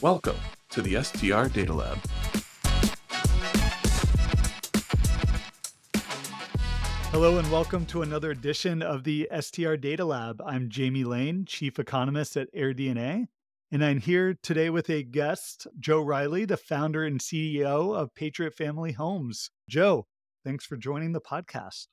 Welcome to the STR Data Lab. Hello and welcome to another edition of the STR Data Lab. I'm Jamie Lane, Chief Economist at AirDNA, and I'm here today with a guest, Joe Riley, the founder and CEO of Patriot Family Homes. Joe, thanks for joining the podcast.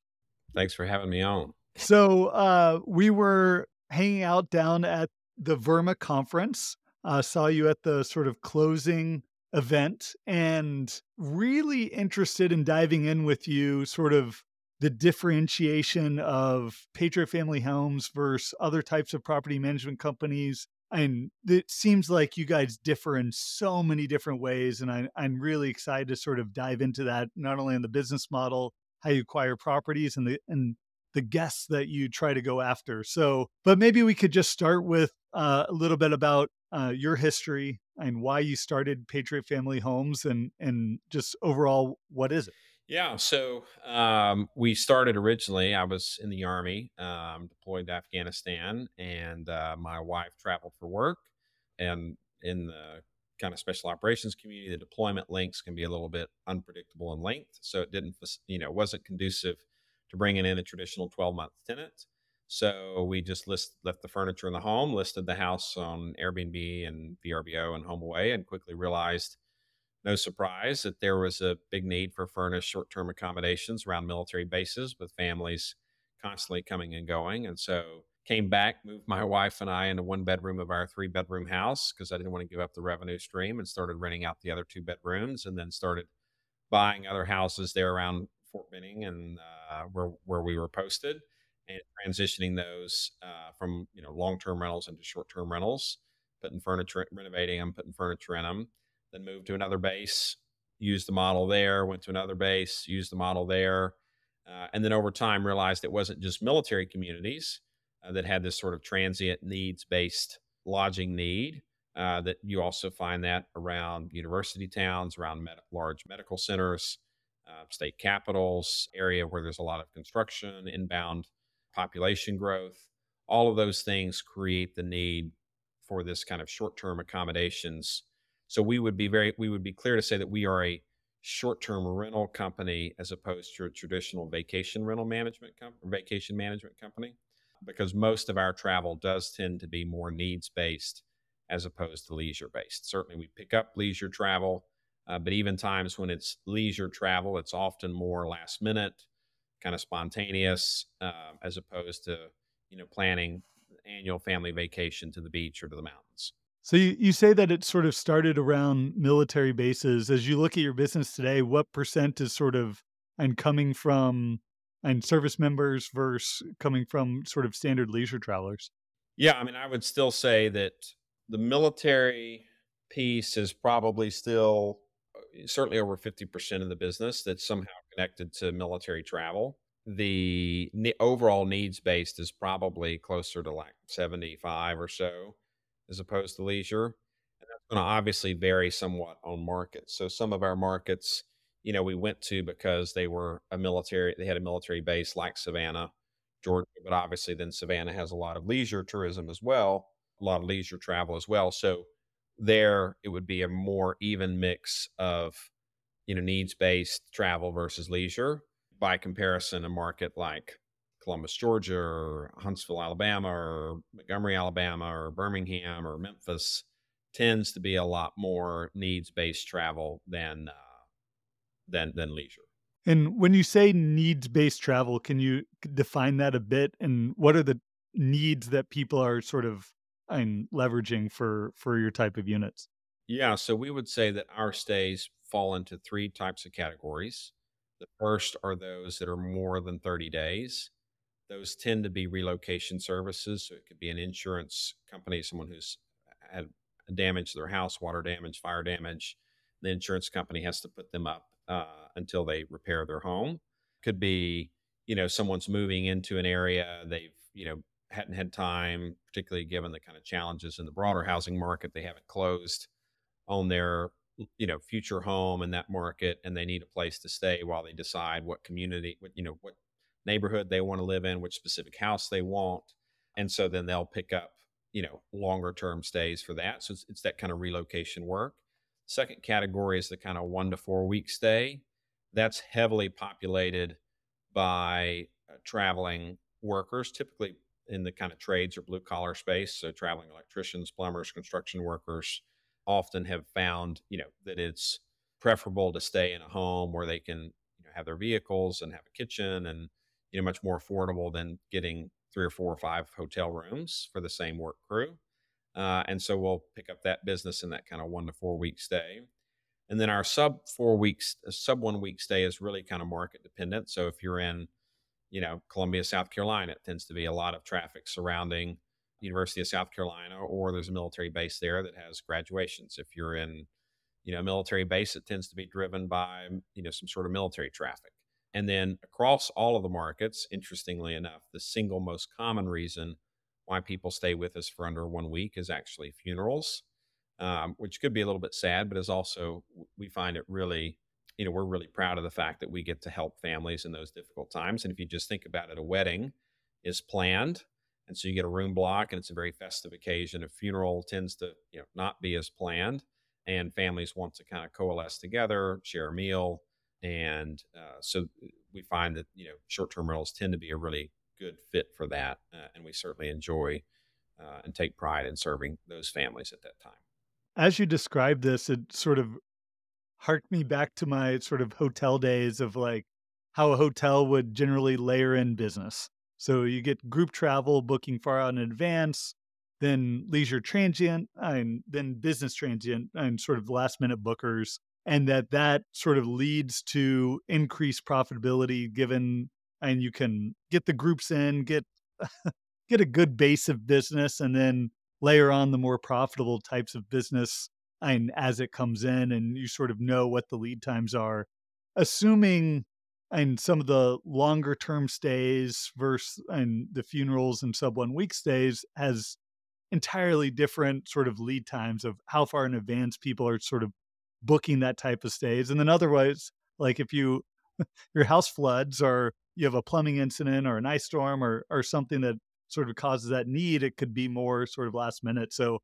Thanks for having me on. So, uh, we were hanging out down at the VRMA conference. Uh, saw you at the sort of closing event and really interested in diving in with you, sort of the differentiation of Patriot Family Homes versus other types of property management companies. And it seems like you guys differ in so many different ways. And I, I'm really excited to sort of dive into that, not only in the business model, how you acquire properties, and the and the guests that you try to go after. So, but maybe we could just start with uh, a little bit about uh, your history and why you started Patriot Family Homes, and and just overall, what is it? Yeah, so um, we started originally. I was in the army, um, deployed to Afghanistan, and uh, my wife traveled for work. And in the kind of special operations community, the deployment links can be a little bit unpredictable in length. So it didn't, you know, wasn't conducive to bringing in a traditional 12 month tenant. So we just list, left the furniture in the home, listed the house on Airbnb and VRBO and HomeAway, and quickly realized no surprise that there was a big need for furnished short term accommodations around military bases with families constantly coming and going. And so came back, moved my wife and I into one bedroom of our three bedroom house because I didn't want to give up the revenue stream and started renting out the other two bedrooms and then started buying other houses there around Fort Benning and uh, where, where we were posted and transitioning those uh, from, you know, long-term rentals into short-term rentals, putting furniture, renovating them, putting furniture in them then moved to another base, used the model there, went to another base, used the model there. Uh, and then over time realized it wasn't just military communities uh, that had this sort of transient needs based lodging need. Uh, that you also find that around university towns, around med- large medical centers, uh, state capitals, area where there's a lot of construction, inbound population growth. All of those things create the need for this kind of short term accommodations so we would be very we would be clear to say that we are a short-term rental company as opposed to a traditional vacation rental management com- vacation management company because most of our travel does tend to be more needs based as opposed to leisure based. Certainly we pick up leisure travel, uh, but even times when it's leisure travel, it's often more last minute, kind of spontaneous, uh, as opposed to you know planning annual family vacation to the beach or to the mountains. So you, you say that it sort of started around military bases. As you look at your business today, what percent is sort of and coming from and service members versus coming from sort of standard leisure travelers? Yeah, I mean, I would still say that the military piece is probably still Uh, certainly over 50% of the business that's somehow connected to military travel. The overall needs based is probably closer to like 75 or so as opposed to leisure. And that's going to obviously vary somewhat on markets. So some of our markets, you know, we went to because they were a military, they had a military base like Savannah, Georgia, but obviously then Savannah has a lot of leisure tourism as well, a lot of leisure travel as well. So there it would be a more even mix of, you know, needs based travel versus leisure. By comparison, a market like Columbus, Georgia, or Huntsville, Alabama, or Montgomery, Alabama, or Birmingham, or Memphis tends to be a lot more needs based travel than uh, than than leisure. And when you say needs based travel, can you define that a bit? And what are the needs that people are sort of um, leveraging for for your type of units? Yeah, so we would say that our stays fall into three types of categories. The first are those that are more than 30 days. Those tend to be relocation services. So it could be an insurance company, someone who's had damage to their house, water damage, fire damage. The insurance company has to put them up uh, until they repair their home. Could be, you know, someone's moving into an area they've, you know, hadn't had time, particularly given the kind of challenges in the broader housing market. They haven't closed on their, you know, future home in that market, and they need a place to stay while they decide what community, what you know, what neighborhood they want to live in, which specific house they want. And so then they'll pick up, you know, longer term stays for that. So it's, it's that kind of relocation work. Second category is the kind of one to four week stay. That's heavily populated by uh, traveling workers, typically in the kind of trades or blue collar space. So traveling electricians, plumbers, construction workers often have found, you know, that it's preferable to stay in a home where they can you know, have their vehicles and have a kitchen and you know much more affordable than getting three or four or five hotel rooms for the same work crew. Uh, and so we'll pick up that business in that kind of one to four week stay. And then our sub four weeks, uh, sub one week stay is really kind of market dependent. So if you're in, you know, Columbia, South Carolina, it tends to be a lot of traffic surrounding University of South Carolina, or there's a military base there that has graduations. If you're in, you know, a military base, it tends to be driven by, you know, some sort of military traffic. And then across all of the markets, interestingly enough, the single most common reason why people stay with us for under one week is actually funerals, um, which could be a little bit sad, but is also, we find it really, you know, we're really proud of the fact that we get to help families in those difficult times. And if you just think about it, a wedding is planned. And so you get a room block and it's a very festive occasion. A funeral tends to, you know, not be as planned and families want to kind of coalesce together, share a meal, and uh, so uh, we find that you know short-term rentals tend to be a really good fit for that, uh, and we certainly enjoy uh, and take pride in serving those families at that time. As you described this, it sort of harked me back to my sort of hotel days of like how a hotel would generally layer in business. So you get group travel booking far out in advance, then leisure transient, and then business transient, and sort of last minute bookers and that that sort of leads to increased profitability given and you can get the groups in get get a good base of business and then layer on the more profitable types of business and as it comes in and you sort of know what the lead times are assuming and some of the longer term stays versus and the funerals and sub one week stays has entirely different sort of lead times of how far in advance people are sort of booking that type of stays. And then otherwise, like if you your house floods or you have a plumbing incident or an ice storm or or something that sort of causes that need, it could be more sort of last minute. So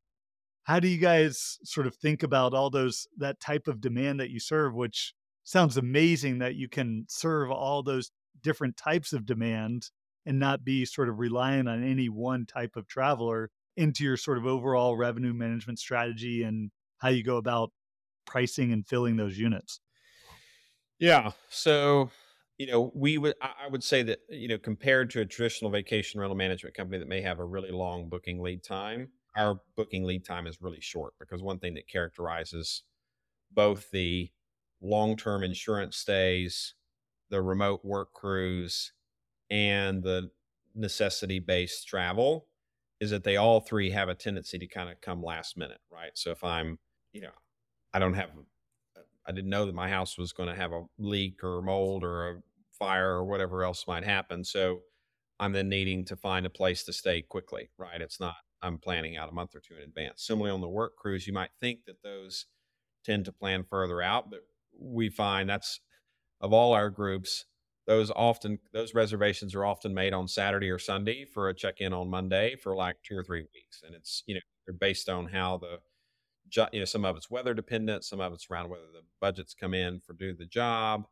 how do you guys sort of think about all those that type of demand that you serve, which sounds amazing that you can serve all those different types of demand and not be sort of relying on any one type of traveler into your sort of overall revenue management strategy and how you go about pricing and filling those units? Yeah. So, you know, we would, I would say that, you know, compared to a traditional vacation rental management company that may have a really long booking lead time, our booking lead time is really short because one thing that characterizes both the long term insurance stays, the remote work crews, and the necessity based travel is that they all three have a tendency to kind of come last minute, right? So if I'm, you know, I don't have, uh, I didn't know that my house was going to have a leak or mold or a fire or whatever else might happen. So I'm then needing to find a place to stay quickly, right? It's not, I'm planning out a month or two in advance. Similarly, on the work crews, you might think that those tend to plan further out, but we find that's of all our groups, those often those reservations are often made on Saturday or Sunday for a check-in on Monday for like two or three weeks, and it's you know they're based on how the you know some of it's weather dependent some of it's around whether the budgets come in for do the job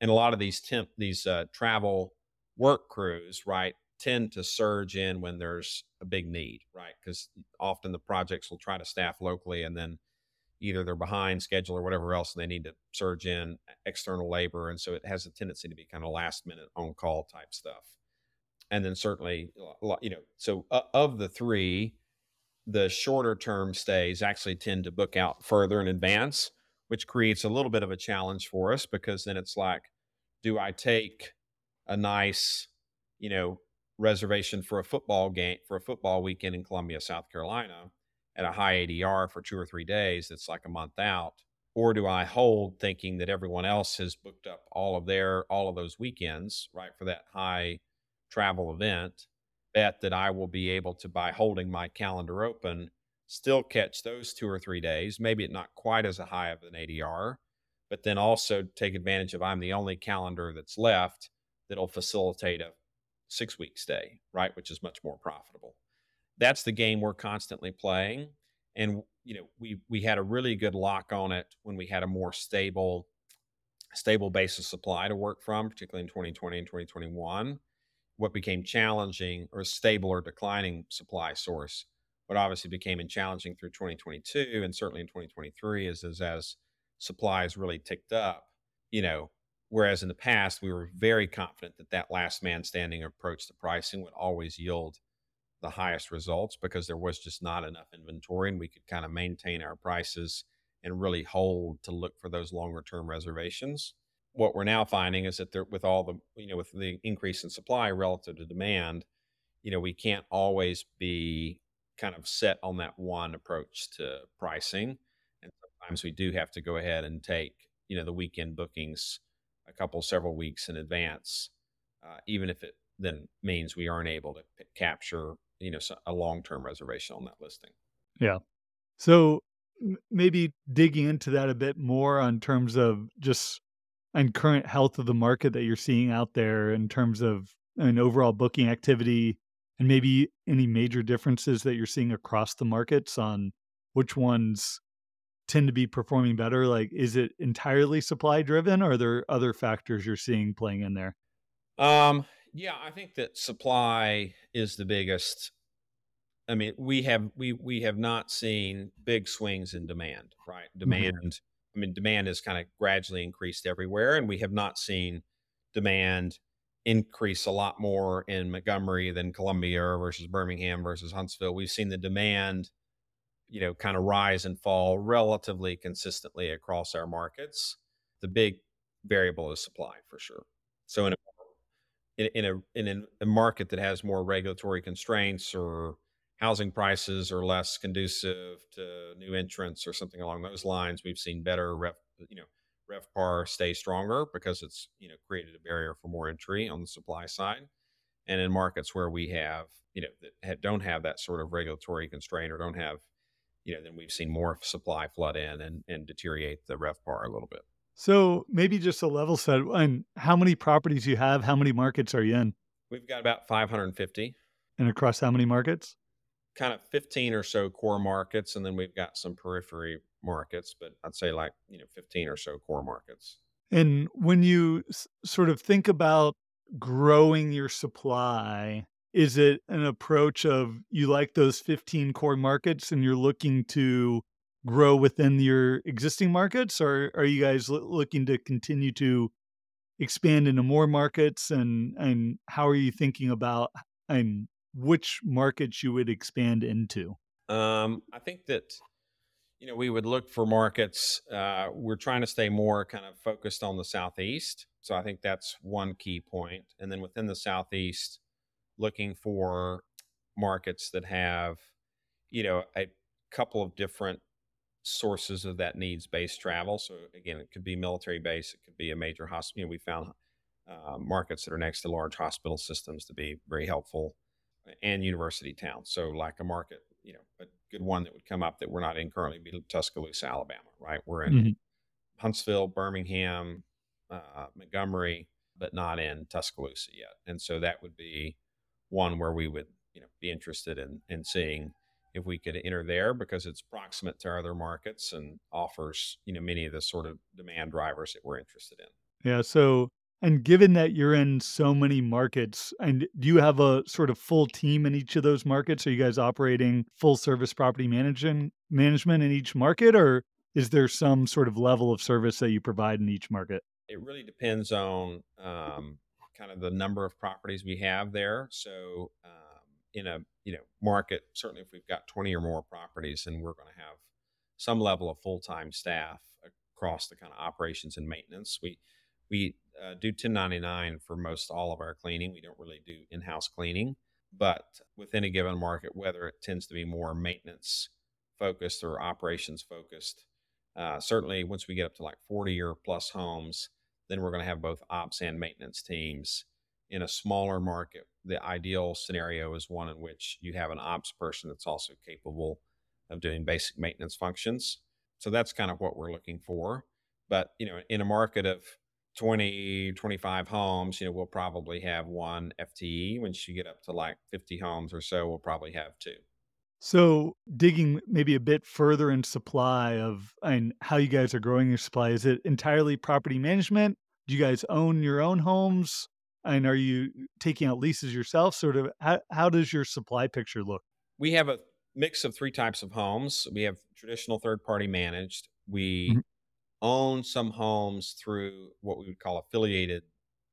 and a lot of these temp these uh, travel work crews right tend to surge in when there's a big need right? Because often the projects will try to staff locally and then either they're behind schedule or whatever else and they need to surge in external labor and so it has a tendency to be kind of last minute on call type stuff. And then certainly you know so uh, of the three the shorter term stays actually tend to book out further in advance, which creates a little bit of a challenge for us because then it's like, do I take a nice, you know, reservation for a football game for a football weekend in Columbia, South Carolina at a high ADR for two or three days that's like a month out? Or do I hold thinking that everyone else has booked up all of their all of those weekends, right, for that high travel event? bet that I will be able to, by holding my calendar open, still catch those two or three days, maybe not quite as a high of an ADR, but then also take advantage of I'm the only calendar that's left that'll facilitate a six week stay, right? Which is much more profitable. That's the game we're constantly playing. And you know, we we had a really good lock on it when we had a more stable stable base of supply to work from, particularly in 2020 and 2021. What became challenging or stable or declining supply source, what obviously became challenging through 2022 and certainly in 2023 is, is as supply has really ticked up, you know, whereas in the past we were very confident that that last man standing approach to pricing would always yield the highest results because there was just not enough inventory and we could kind of maintain our prices and really hold to look for those longer term reservations. What we're now finding is that there, with all the, you know, with the increase in supply relative to demand, you know, we can't always be kind of set on that one approach to pricing. And sometimes we do have to go ahead and take, you know, the weekend bookings a couple, several weeks in advance, uh, even if it then means we aren't able to p- capture, you know, a long term reservation on that listing. Yeah. So maybe digging into that a bit more on terms of just and current health of the market that you're seeing out there in terms of an overall booking activity and maybe any major differences that you're seeing across the markets on which ones tend to be performing better like is it entirely supply driven or are there other factors you're seeing playing in there um yeah i think that supply is the biggest I mean, we have we we have not seen big swings in demand, right? Mm-hmm. Demand. Mm-hmm. I mean, demand has kind of gradually increased everywhere, and we have not seen demand increase a lot more in Montgomery than Columbia versus Birmingham versus Huntsville. We've seen the demand, you know, kind of rise and fall relatively consistently across our markets. The big variable is supply for sure. So in a in, a in a market that has more regulatory constraints or housing prices are less conducive to new entrants or something along those lines, we've seen better rev, you know, RevPAR stay stronger because it's you know created a barrier for more entry on the supply side. And in markets where we have you know that don't have that sort of regulatory constraint or don't have you know then we've seen more supply flood in and, and deteriorate the RevPAR a little bit. So maybe just a level set on how many properties you have, how many markets are you in? We've got about 550. And across how many markets? kind of 15 or so core markets and then we've got some periphery markets but i'd say like you know 15 or so core markets and when you s- sort of think about growing your supply is it an approach of you like those 15 core markets and you're looking to grow within your existing markets or are you guys looking to continue to expand into more markets and and how are you thinking about and which markets you would expand into? Um, I think that you know we would look for markets. Uh, we're trying to stay more kind of focused on the southeast, so I think that's one key point. And then within the southeast, looking for markets that have you know a couple of different sources of that needs based travel. So again, it could be military base, it could be a major hospital. You know, we found uh, markets that are next to large hospital systems to be very helpful and university towns. So like a market, you know, a good one that would come up that we're not in currently be Tuscaloosa, Alabama, right? We're in mm-hmm. Huntsville, Birmingham, uh, Montgomery, but not in Tuscaloosa yet. And so that would be one where we would, you know, be interested in in seeing if we could enter there because it's proximate to other markets and offers, you know, many of the sort of demand drivers that we're interested in. Yeah. So and given that you're in so many markets, and do you have a sort of full team in each of those markets? Are you guys operating full service property management management in each market, or is there some sort of level of service that you provide in each market? It really depends on um, kind of the number of properties we have there. So um, in a you know market, certainly if we've got 20 or more properties, and we're going to have some level of full time staff across the kind of operations and maintenance. We we uh, do 1099 for most all of our cleaning. We don't really do in house cleaning, but within a given market, whether it tends to be more maintenance focused or operations focused, uh, certainly once we get up to like 40 or plus homes, then we're going to have both ops and maintenance teams. In a smaller market, the ideal scenario is one in which you have an ops person that's also capable of doing basic maintenance functions. So that's kind of what we're looking for. But you know, in a market of 20, 25 homes, you know, we'll probably have one FTE. Once you get up to like 50 homes or so, we'll probably have two. So, digging maybe a bit further in supply of and how you guys are growing your supply, is it entirely property management? Do you guys own your own homes? And are you taking out leases yourself? Sort of how, how does your supply picture look? We have a mix of three types of homes. We have traditional third party managed. We Mhm. own some homes through what we would call affiliated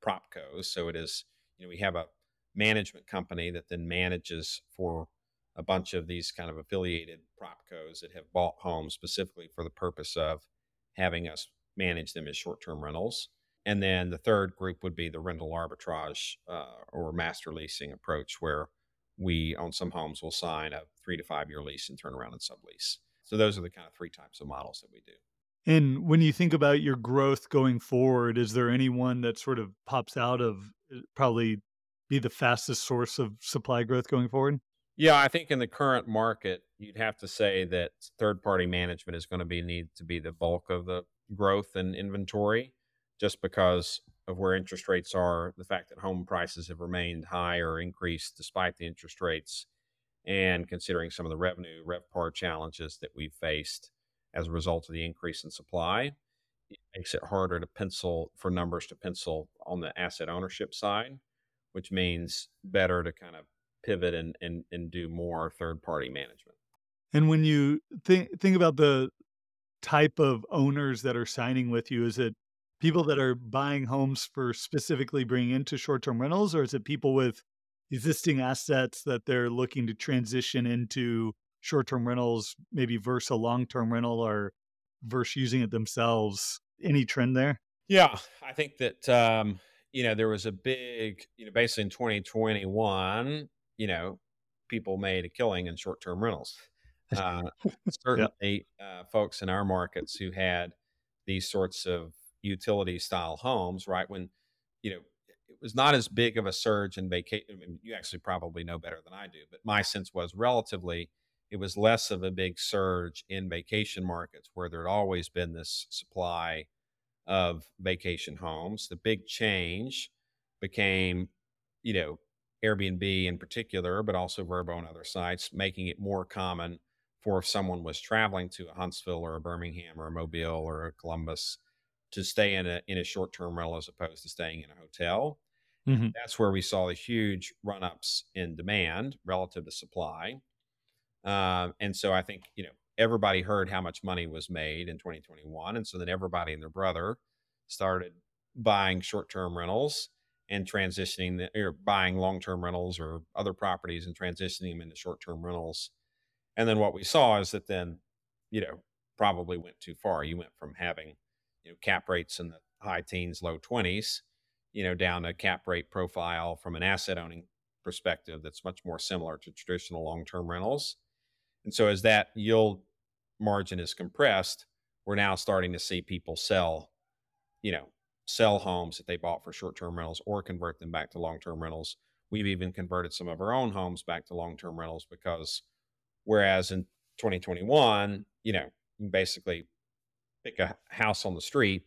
propcos. So it is, you know, we have a management company that then manages for a bunch of these kind of affiliated prop propcos that have bought homes specifically for the purpose of having us manage them as short term rentals. And then the third group would be the rental arbitrage uh, or master leasing approach, where we on some homes will sign a three to five year lease and turn around and sublease. So those are the kind of three types of models that we do. And when you think about your growth going forward, is there anyone that sort of pops out of uh, probably be the fastest source of supply growth going forward? Yeah, I think in the current market, you'd have to say that third party management is going to be need to be the bulk of the growth in inventory, just because of where interest rates are, the fact that home prices have remained high or increased despite the interest rates, and considering some of the revenue RevPAR challenges that we've faced as a result of the increase in supply, it makes it harder to pencil for numbers to pencil on the asset ownership side, which means better to kind of pivot and and, and do more third party management. And when you think think about the type of owners that are signing with you, is it people that are buying homes for specifically bringing into short-term rentals, or is it people with existing assets that they're looking to transition into short-term rentals, maybe versus a long-term rental or versus using it themselves? Any trend there? Yeah, I think that um, you know there was a big you know basically in 2021, you know, people made a killing in short term rentals. Uh, Yeah. certainly, uh, folks in our markets who had these sorts of utility style homes, right? When you know it was not as big of a surge in vacation. I mean, you actually probably know better than I do, but my sense was relatively it was less of a big surge in vacation markets where there had always been this supply of vacation homes. The big change became, you know, Airbnb in particular, but also VRBO and other sites, making it more common for if someone was traveling to a Huntsville or a Birmingham or a Mobile or a Columbus to stay in a in a short term rental as opposed to staying in a hotel. Mhm. That's where we saw the huge run ups in demand relative to supply. Um, and so I think, you know, everybody heard how much money was made in 2021. And so then everybody and their brother started buying short term rentals and transitioning the, or buying long term rentals or other properties and transitioning them into short term rentals. And then what we saw is that then, you know, probably went too far. You went from having, you know, cap rates in the high teens, low 20s, you know, down a cap rate profile from an asset owning perspective that's much more similar to traditional long term rentals and so as that yield margin is compressed, we're now starting to see people sell, you know, sell homes that they bought for short-term rentals or convert them back to long-term rentals. We've even converted some of our own homes back to long-term rentals because whereas in 2021, you know, you basically pick a house on the street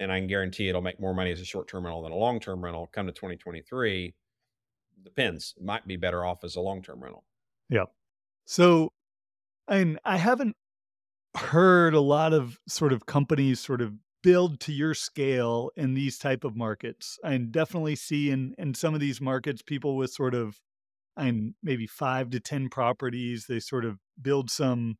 and I can guarantee it'll make more money as a short-term rental than a long-term rental. Come to 2023, depends. It might be better off as a long-term rental. Yeah. So, and I haven't heard a lot of sort of companies sort of build to your scale in these type of markets. I definitely see in in some of these markets people with sort of and maybe five to ten properties. They sort of build some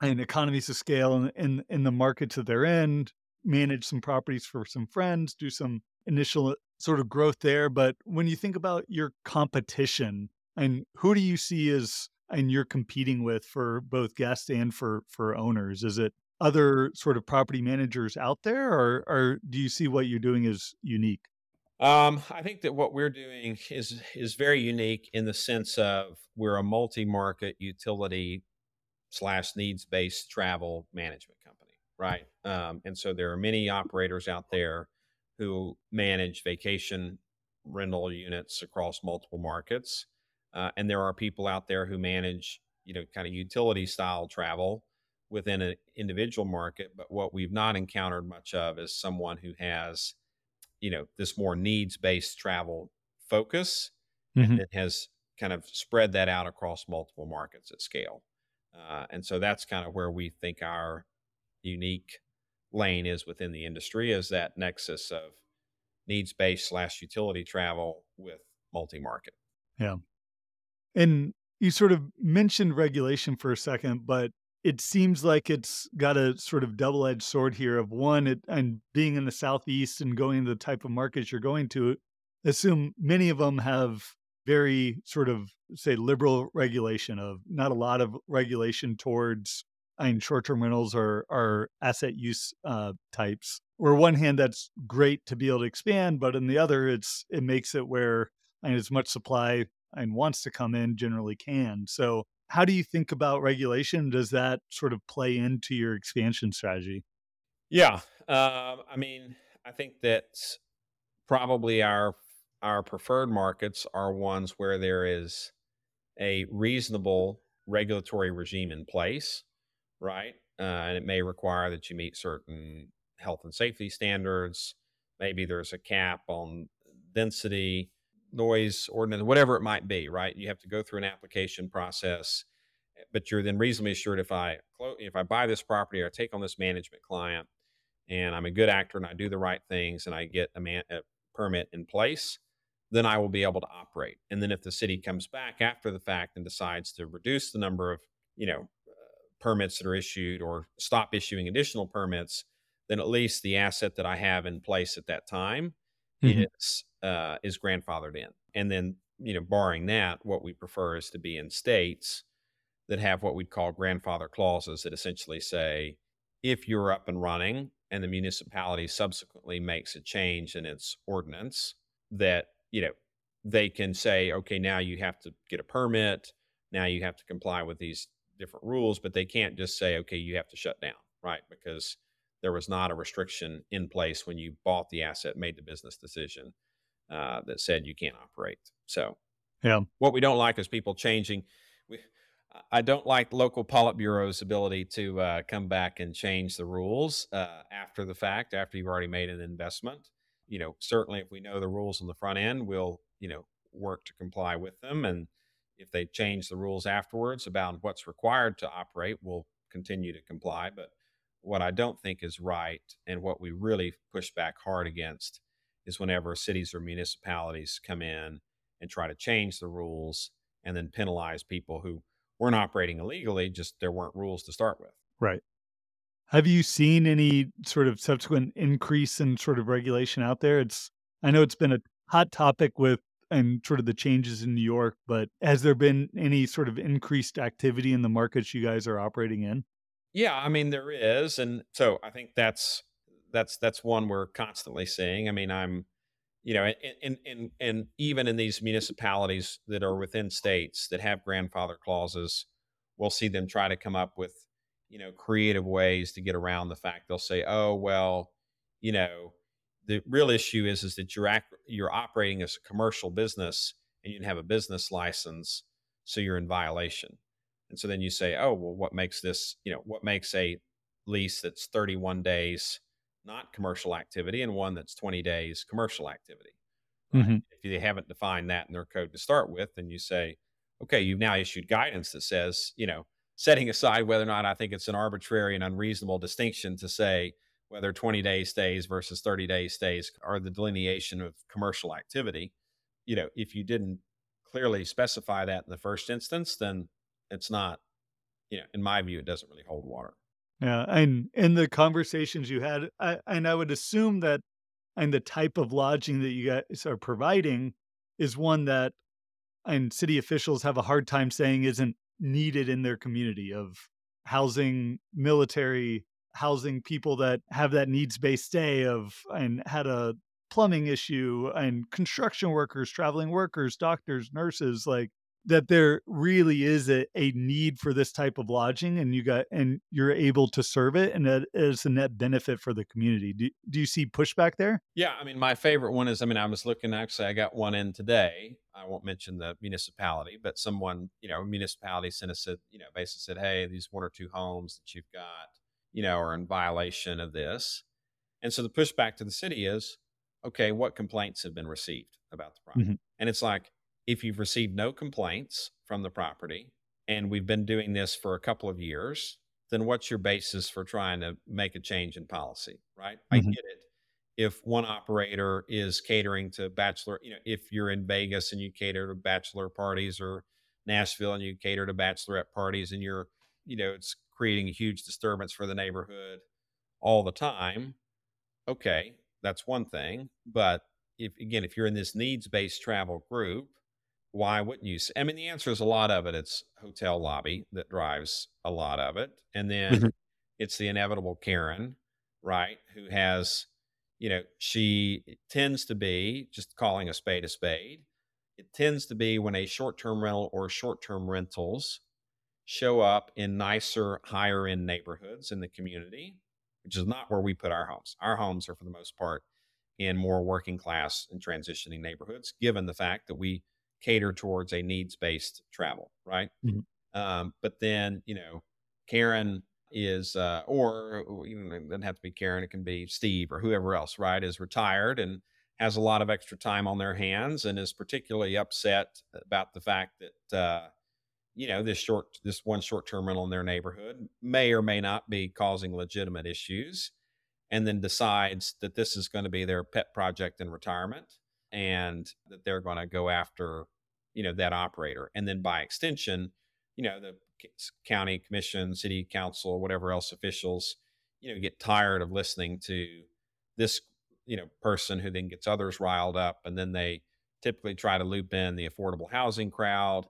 and economies of scale in, in in the markets that they're in, manage some properties for some friends, do some initial sort of growth there. But when you think about your competition, and who do you see as and you're competing with for both guests and for for owners? Is it other sort of property managers out there, or or do you see what you're doing as unique? Um, I think that what we're doing is is very unique in the sense of we're a multi-market utility slash needs-based travel management company, right? Um, and so there are many operators out there who manage vacation rental units across multiple markets, uh, and there are people out there who manage, you know, kind of utility style travel within an individual market. But what we've not encountered much of is someone who has you know this more needs based travel focus Mhm. and it has kind of spread that out across multiple markets at scale uh, and so that's kind of where we think our unique lane is within the industry is that nexus of needs based slash utility travel with multi market Yeah. And you sort of mentioned regulation for a second, but it seems like it's got a sort of double-edged sword here of one, it and being in the Southeast and going to the type of markets you're going to, assume many of them have very sort of, say, liberal regulation of not a lot of regulation towards I mean, short-term rentals or or asset use uh, types. Where one hand, that's great to be able to expand, but on the other, it's it makes it where and as much supply and wants to come in generally can. So, how do you think about regulation? Does that sort of play into your expansion strategy? yeah um, i mean i think that probably our our preferred markets are ones where there is a reasonable regulatory regime in place, right? Uh, and it may require that you meet certain health and safety standards. Maybe there's a cap on density, noise ordinance, whatever it might be, right? You have to go through an application process, but you're then reasonably assured if I if I buy this property or I take on this management client, and I'm a good actor and I do the right things and I get a, man, a permit in place, then I will be able to operate. And then if the city comes back after the fact and decides to reduce the number of, you know, uh, permits that are issued or stop issuing additional permits, then at least the asset that I have in place at that time Mhm. is uh, is grandfathered in. And then, you know, barring that, what we prefer is to be in states that have what we'd call grandfather clauses that essentially say if you're up and running and the municipality subsequently makes a change in its ordinance that you know they can say okay now you have to get a permit now you have to comply with these different rules but they can't just say okay you have to shut down right because there was not a restriction in place when you bought the asset made the business decision uh, that said you can't operate so Yeah. what we don't like is people changing. We, I don't like local Politburo's ability to uh, come back and change the rules uh, after the fact, after you've already made an investment. You know, certainly if we know the rules on the front end, we'll, you know, work to comply with them. And if they change the rules afterwards about what's required to operate, we'll continue to comply. But what I don't think is right and what we really push back hard against is whenever cities or municipalities come in and try to change the rules and then penalize people who weren't operating illegally, just there weren't rules to start with. Right. Have you seen any sort of subsequent increase in sort of regulation out there? It's I know it's been a hot topic with and sort of the changes in New York, but has there been any sort of increased activity in the markets you guys are operating in? Yeah, I mean there is, and so I think that's that's that's one we're constantly seeing. I mean, I'm you know, and and and, even in these municipalities that are within states that have grandfather clauses, we'll see them try to come up with you know creative ways to get around the fact they'll say, oh well, you know, the real issue is is that you're you're operating as a commercial business and you have a business license, so you're in violation. And so then you say, oh, well, what makes this, you know, what makes a lease that's 31 days not commercial activity and one that's 20 days commercial activity? Right. Mhm. If they haven't defined that in their code to start with, then you say, okay, you've now issued guidance that says, you know, setting aside whether or not I think it's an arbitrary and unreasonable distinction to say whether 20 day stays versus 30 day stays are the delineation of commercial activity. You know, if you didn't clearly specify that in the first instance, then it's not, you know, in my view, it doesn't really hold water. Yeah, and in the conversations you had, I, and I would assume that, and the type of lodging that you guys are providing is one that, and city officials have a hard time saying isn't needed in their community of housing military, housing people that have that needs based stay of and had a plumbing issue and construction workers, traveling workers, doctors, nurses, like that there really is a, a need for this type of lodging and you got and you're able to serve it and that is a net benefit for the community do, do you see pushback there Yeah, I mean, my favorite one is, I mean, I was looking actually, I got one in today. I won't mention the municipality, but someone, you know, a municipality sent us, a, you know, basically said, hey, these one or two homes that you've got, you know, are in violation of this. And so the pushback to the city is, okay, what complaints have been received about the property? hmm And it's like, if you've received no complaints from the property and we've been doing this for a couple of years, then what's your basis for trying to make a change in policy, right? I hmm get it. If one operator is catering to bachelor, you know, if you're in Vegas and you cater to bachelor parties or Nashville and you cater to bachelorette parties and you're, you know, it's creating a huge disturbance for the neighborhood all the time, okay, that's one thing. But if again, if you're in this needs-based travel group, why wouldn't you? I mean, the answer is a lot of it. It's hotel lobby that drives a lot of it, and then hmm it's the inevitable Karen, right? Who has, you know, she tends to be just calling a spade a spade. It tends to be when a short-term rental or short-term rentals show up in nicer, higher end neighborhoods in the community, which is not where we put our homes. Our homes are, for the most part, in more working class and transitioning neighborhoods, given the fact that we cater towards a needs based travel, right? hmm Um, but then, you know, Karen is, uh, or you know, it doesn't have to be Karen, it can be Steve or whoever else, right? Is retired and has a lot of extra time on their hands and is particularly upset about the fact that, uh, you know this short this one short term rental in their neighborhood may or may not be causing legitimate issues and then decides that this is going to be their pet project in retirement and that they're going to go after you know that operator. And then by extension you know the county commission city council whatever else officials you know get tired of listening to this you know person who then gets others riled up and then they typically try to loop in the affordable housing crowd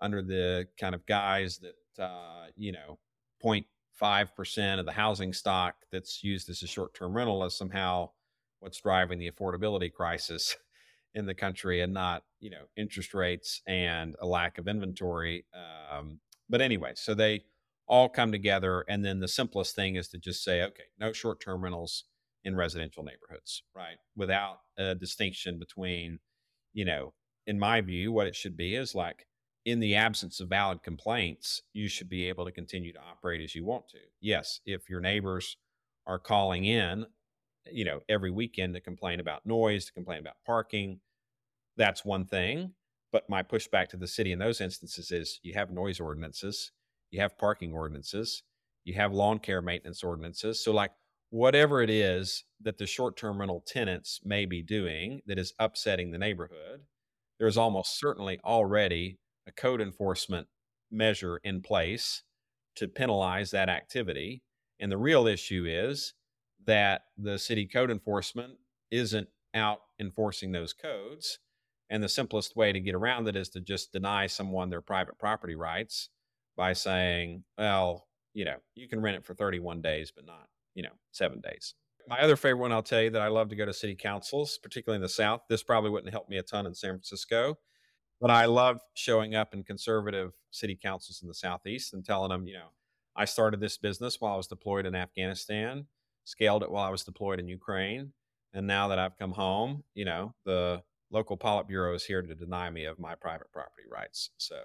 under the kind of guise that uh, you know 0.5% of the housing stock that's used as a short-term rental is somehow what's driving the affordability crisis in the country and not you know interest rates and a lack of inventory um, but anyway so they all come together and then the simplest thing is to just say okay no short-term rentals in residential neighborhoods right without a distinction between you know in my view what it should be is like in the absence of valid complaints, you should be able to continue to operate as you want to. Yes, if your neighbors are calling in, you know, every weekend to complain about noise, to complain about parking, that's one thing. But my pushback to the city in those instances is you have noise ordinances, you have parking ordinances, you have lawn care maintenance ordinances. So, like, whatever it is that the short term rental tenants may be doing that is upsetting the neighborhood, there's almost certainly already a code enforcement measure in place to penalize that activity. And the real issue is that the city code enforcement isn't out enforcing those codes. And the simplest way to get around it is to just deny someone their private property rights by saying, well, you know, you can rent it for 31 days, but not, you know, seven days. My other favorite one, I'll tell you that I love to go to city councils, particularly in the South. This probably wouldn't help me a ton in San Francisco, but I love showing up in conservative city councils in the Southeast and telling them, you know, I started this business while I was deployed in Afghanistan, scaled it while I was deployed in Ukraine. And now that I've come home, you know, the local Politburo is here to deny me of my private property rights. So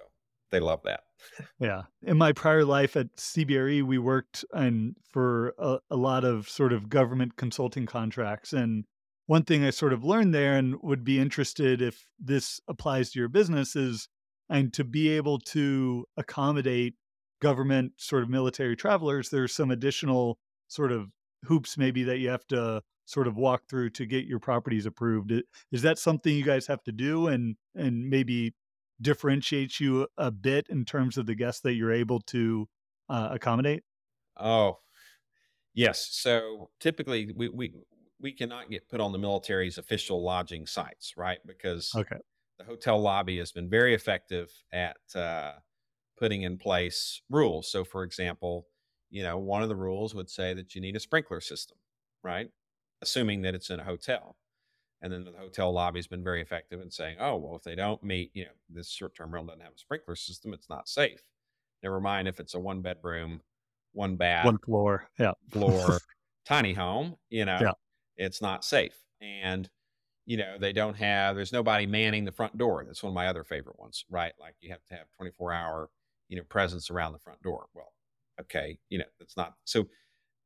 they love that. Yeah. In my prior life at CBRE, we worked on for a, a lot of sort of government consulting contracts. And one thing I sort of learned there and would be interested if this applies to your business is and to be able to accommodate government sort of military travelers, there's some additional sort of hoops maybe that you have to sort of walk through to get your properties approved. Is that something you guys have to do and and maybe differentiates you a bit in terms of the guests that you're able to uh, accommodate? Oh, yes. So typically we, we, we cannot get put on the military's official lodging sites, right? Because Okay. the hotel lobby has been very effective at uh, putting in place rules. So, for example, you know, one of the rules would say that you need a sprinkler system, right? Assuming that it's in a hotel. And then the hotel lobby has been very effective in saying, oh, well, if they don't meet, you know, this short term rental doesn't have a sprinkler system, it's not safe. Never mind if it's a one bedroom, one bath, One floor. Yeah. floor tiny home, you know, Yeah. it's not safe. And, you know, they don't have, there's nobody manning the front door. That's one of my other favorite ones, right? Like you have to have 24 hour, you know, presence around the front door. Well, okay, you know, that's not, so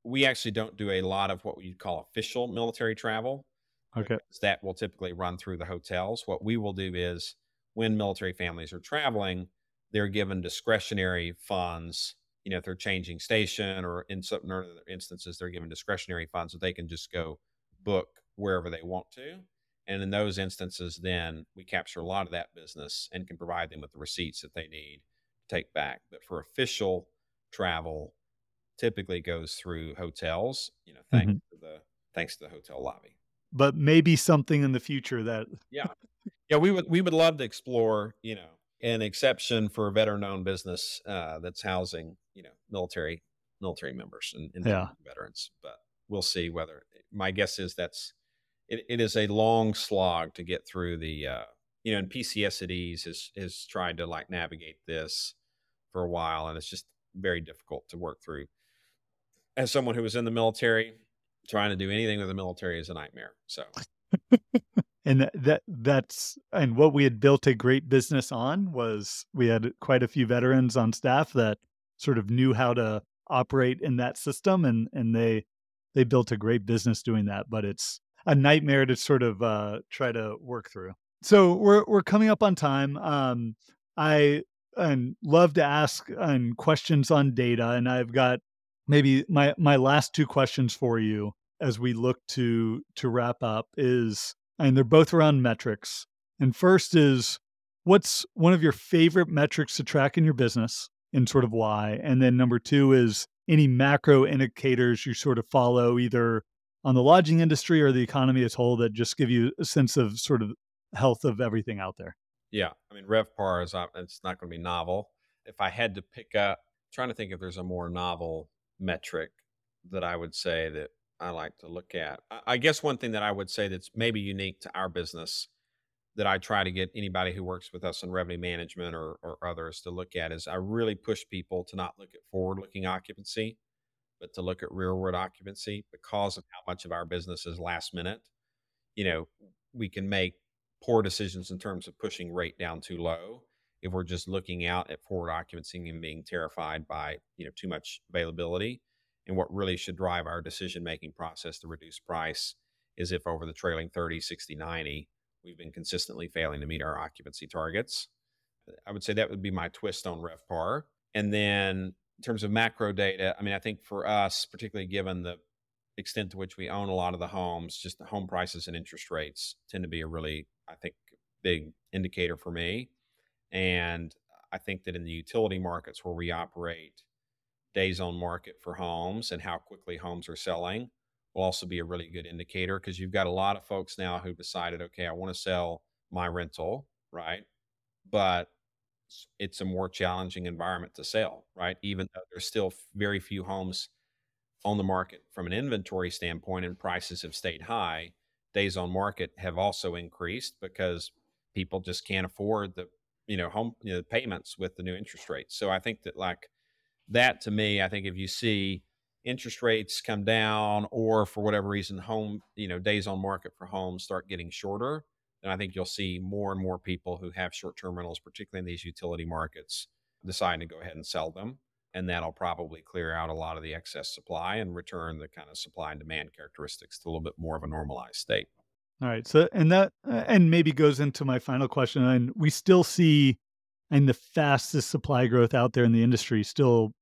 we actually don't do a lot of what you'd call official military travel. Okay. That will typically run through the hotels. What we will do is when military families are traveling, they're given discretionary funds. You know, if they're changing station or in certain other instances, they're given discretionary funds so they can just go book wherever they want to. And in those instances, then we capture a lot of that business and can provide them with the receipts that they need to take back. But for official travel, typically goes through hotels, you know, thanks Mhm. to the thanks to the hotel lobby. But maybe something in the future that Yeah. Yeah, we would we would love to explore, you know, an exception for a veteran owned business uh, that's housing, you know, military military members and, and Yeah. veterans. But we'll see whether my guess is that's it, it is a long slog to get through the uh, you know, and PCS at ease has has tried to like navigate this for a while and it's just very difficult to work through. As someone who was in the military, trying to do anything with the military is a nightmare. So. And that, that that's and what we had built a great business on was we had quite a few veterans on staff that sort of knew how to operate in that system and and they they built a great business doing that but it's a nightmare to sort of uh try to work through. So we're we're coming up on time. Um i and love to ask um, questions on data and i've got maybe my my last two questions for you as we look to to wrap up is and they're both around metrics. And first is what's one of your favorite metrics to track in your business and sort of why? And then number 2 is any macro indicators you sort of follow either on the lodging industry or the economy as a whole that just give you a sense of sort of health of everything out there. yeah, I mean RevPAR is uh, it's not going to be novel. If I had to pick up, trying to think if there's a more novel metric that I would say that I like to look at. I, guess one thing that I would say that's maybe unique to our business that I try to get anybody who works with us in revenue management or, or others to look at is I really push people to not look at forward looking occupancy, but to look at rearward occupancy because of how much of our business is last minute. You know, we can make poor decisions in terms of pushing rate down too low if we're just looking out at forward occupancy and being terrified by, you know, too much availability. And what really should drive our decision making process to reduce price is if over the trailing 30, 60, 90, we've been consistently failing to meet our occupancy targets. I would say that would be my twist on RevPAR. And then in terms of macro data, I mean, I think for us, particularly given the extent to which we own a lot of the homes, just the home prices and interest rates tend to be a really, I think, big indicator for me. And I think that in the utility markets where we operate, days on market for homes and how quickly homes are selling will also be a really good indicator because you've got a lot of folks now who decided, okay, I want to sell my rental, right? But it's a more challenging environment to sell, right? Even though there's still very few homes on the market from an inventory standpoint and prices have stayed high, days on market have also increased because people just can't afford the, you know, home you know, payments with the new interest rates. So I think that like that to me, I think if you see interest rates come down or for whatever reason home, you know, days on market for homes start getting shorter, then I think you'll see more and more people who have short-term rentals, particularly in these utility markets, deciding to go ahead and sell them. And that'll probably clear out a lot of the excess supply and return the kind of supply and demand characteristics to a little bit more of a normalized state. All right. So, and that, uh, and maybe goes into my final question. And we still see, and the fastest supply growth out there in the industry still,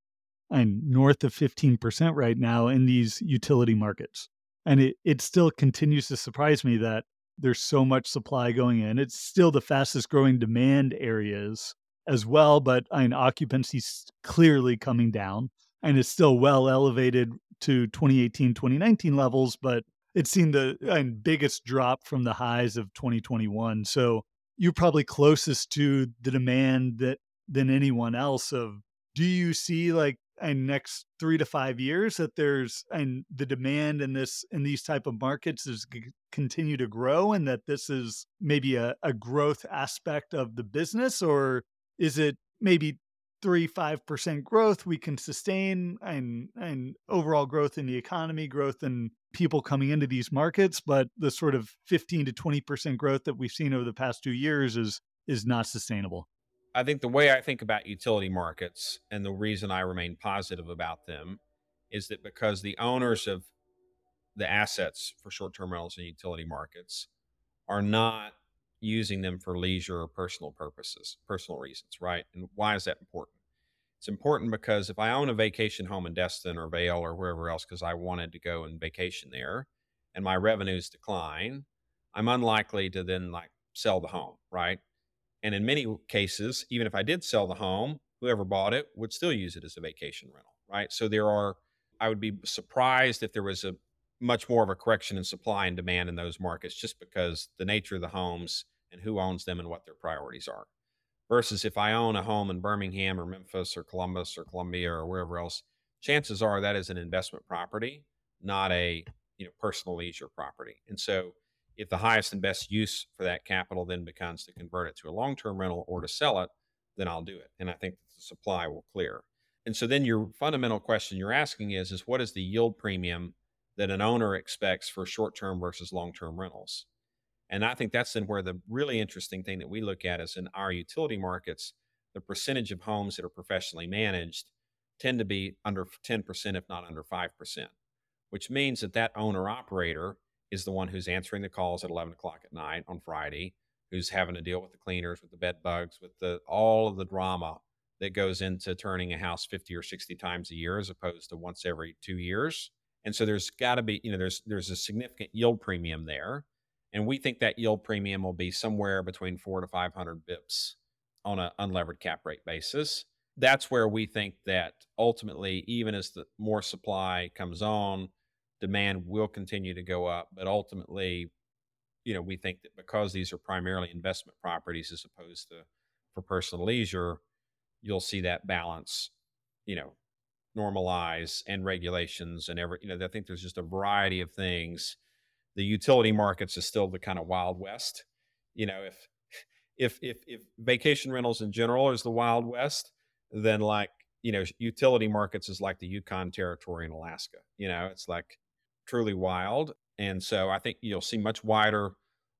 and north of 15% right now in these utility markets. And it, it still continues to surprise me that there's so much supply going in. It's still the fastest growing demand areas as well, but I mean, occupancy's clearly coming down and it's still well elevated to 2018, 2019 levels, but it's seen the uh, and biggest drop from the highs of 2021. So you're probably closest to the demand that than anyone else of do you see like in next three to five years that there's and the demand in this in these type of markets is g- continue to grow and that this is maybe a, a growth aspect of the business or is it maybe three five percent growth we can sustain and and overall growth in the economy growth in people coming into these markets but the sort of 15 to 20 percent growth that we've seen over the past two years is is not sustainable I think the way I think about utility markets and the reason I remain positive about them is that because the owners of the assets for short-term rentals and utility markets are not using them for leisure or personal purposes, personal reasons, right? And why is that important? It's important because if I own a vacation home in Destin or Vail or wherever else because I wanted to go and vacation there and my revenues decline, I'm unlikely to then like sell the home, right? And in many cases, even if I did sell the home, whoever bought it would still use it as a vacation rental, right? So there are, I would be surprised if there was a much more of a correction in supply and demand in those markets just because the nature of the homes and who owns them and what their priorities are. Versus if I own a home in Birmingham or Memphis or Columbus or Columbia or wherever else, chances are that is an investment property, not a you know personal leisure property. And so if the highest and best use for that capital then becomes to convert it to a long-term rental or to sell it, then I'll do it. And I think the supply will clear. And so then your fundamental question you're asking is is what is the yield premium that an owner expects for short-term versus long-term rentals? And I think that's then where the really interesting thing that we look at is in our utility markets, the percentage of homes that are professionally managed tend to be under 10%, if not under 5%, which means that that owner operator is the one who's answering the calls at 11 o'clock at night on Friday, who's having to deal with the cleaners, with the bed bugs, with the all of the drama that goes into turning a house 50 or 60 times a year as opposed to once every two years. And so there's got to be, you know, there's there's a significant yield premium there and we think that yield premium will be somewhere between four to 500 bips on an unlevered cap rate basis. That's where we think that ultimately, even as the more supply comes on, demand will continue to go up. But ultimately, you know, we think that because these are primarily investment properties as opposed to for personal leisure, you'll see that balance, you know, normalize and regulations and every, you know, I think there's just a variety of things the utility markets is still the kind of wild west. You know, if if if if vacation rentals in general is the wild west, then like you know utility markets is like the Yukon territory in Alaska. You know, it's like truly wild, and so I think you'll see much wider,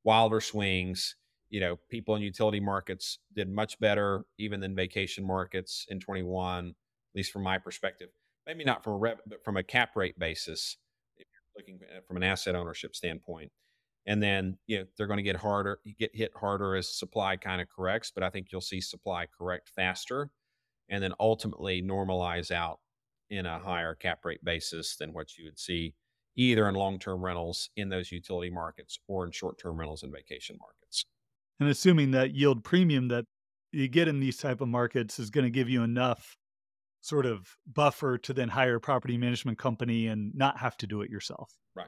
wilder swings. You know, people in utility markets did much better even than vacation markets in 21, at least from my perspective. Maybe not from a rev, but from a cap rate basis looking from an asset ownership standpoint. And then you know they're going to get harder, get hit harder as supply kind of corrects. But I think you'll see supply correct faster, and then ultimately normalize out in a higher cap rate basis than what you would see either in long-term rentals in those utility markets or in short-term rentals in vacation markets. And assuming that yield premium that you get in these type of markets is going to give you enough sort of buffer to then hire a property management company and not have to do it yourself. Right.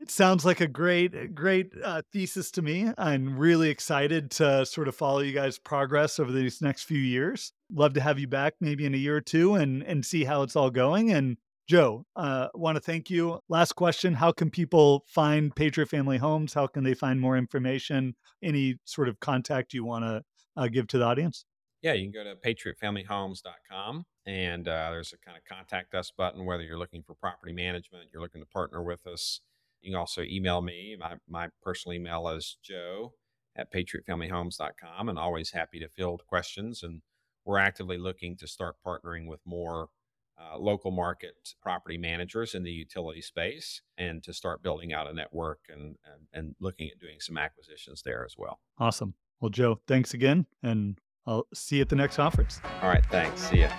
It sounds like a great, great uh, thesis to me. I'm really excited to sort of follow you guys' progress over these next few years. Love to have you back maybe in a year or two and and see how it's all going. And Joe, uh, want to thank you. Last question: How can people find Patriot Family Homes? How can they find more information? Any sort of contact you want to uh, give to the audience? Yeah, you can go to patriotfamilyhomes.com and uh, there's a kind of contact us button, whether you're looking for property management, you're looking to partner with us. You can also email me. My, my personal email is joe at patriotfamilyhomes.com and always happy to field questions. And we're actively looking to start partnering with more uh, local market property managers in the utility space and to start building out a network and, and, and looking at doing some acquisitions there as well. Awesome. Well, Joe, thanks again. And I'll see you at the next conference. All right. Thanks. See ya.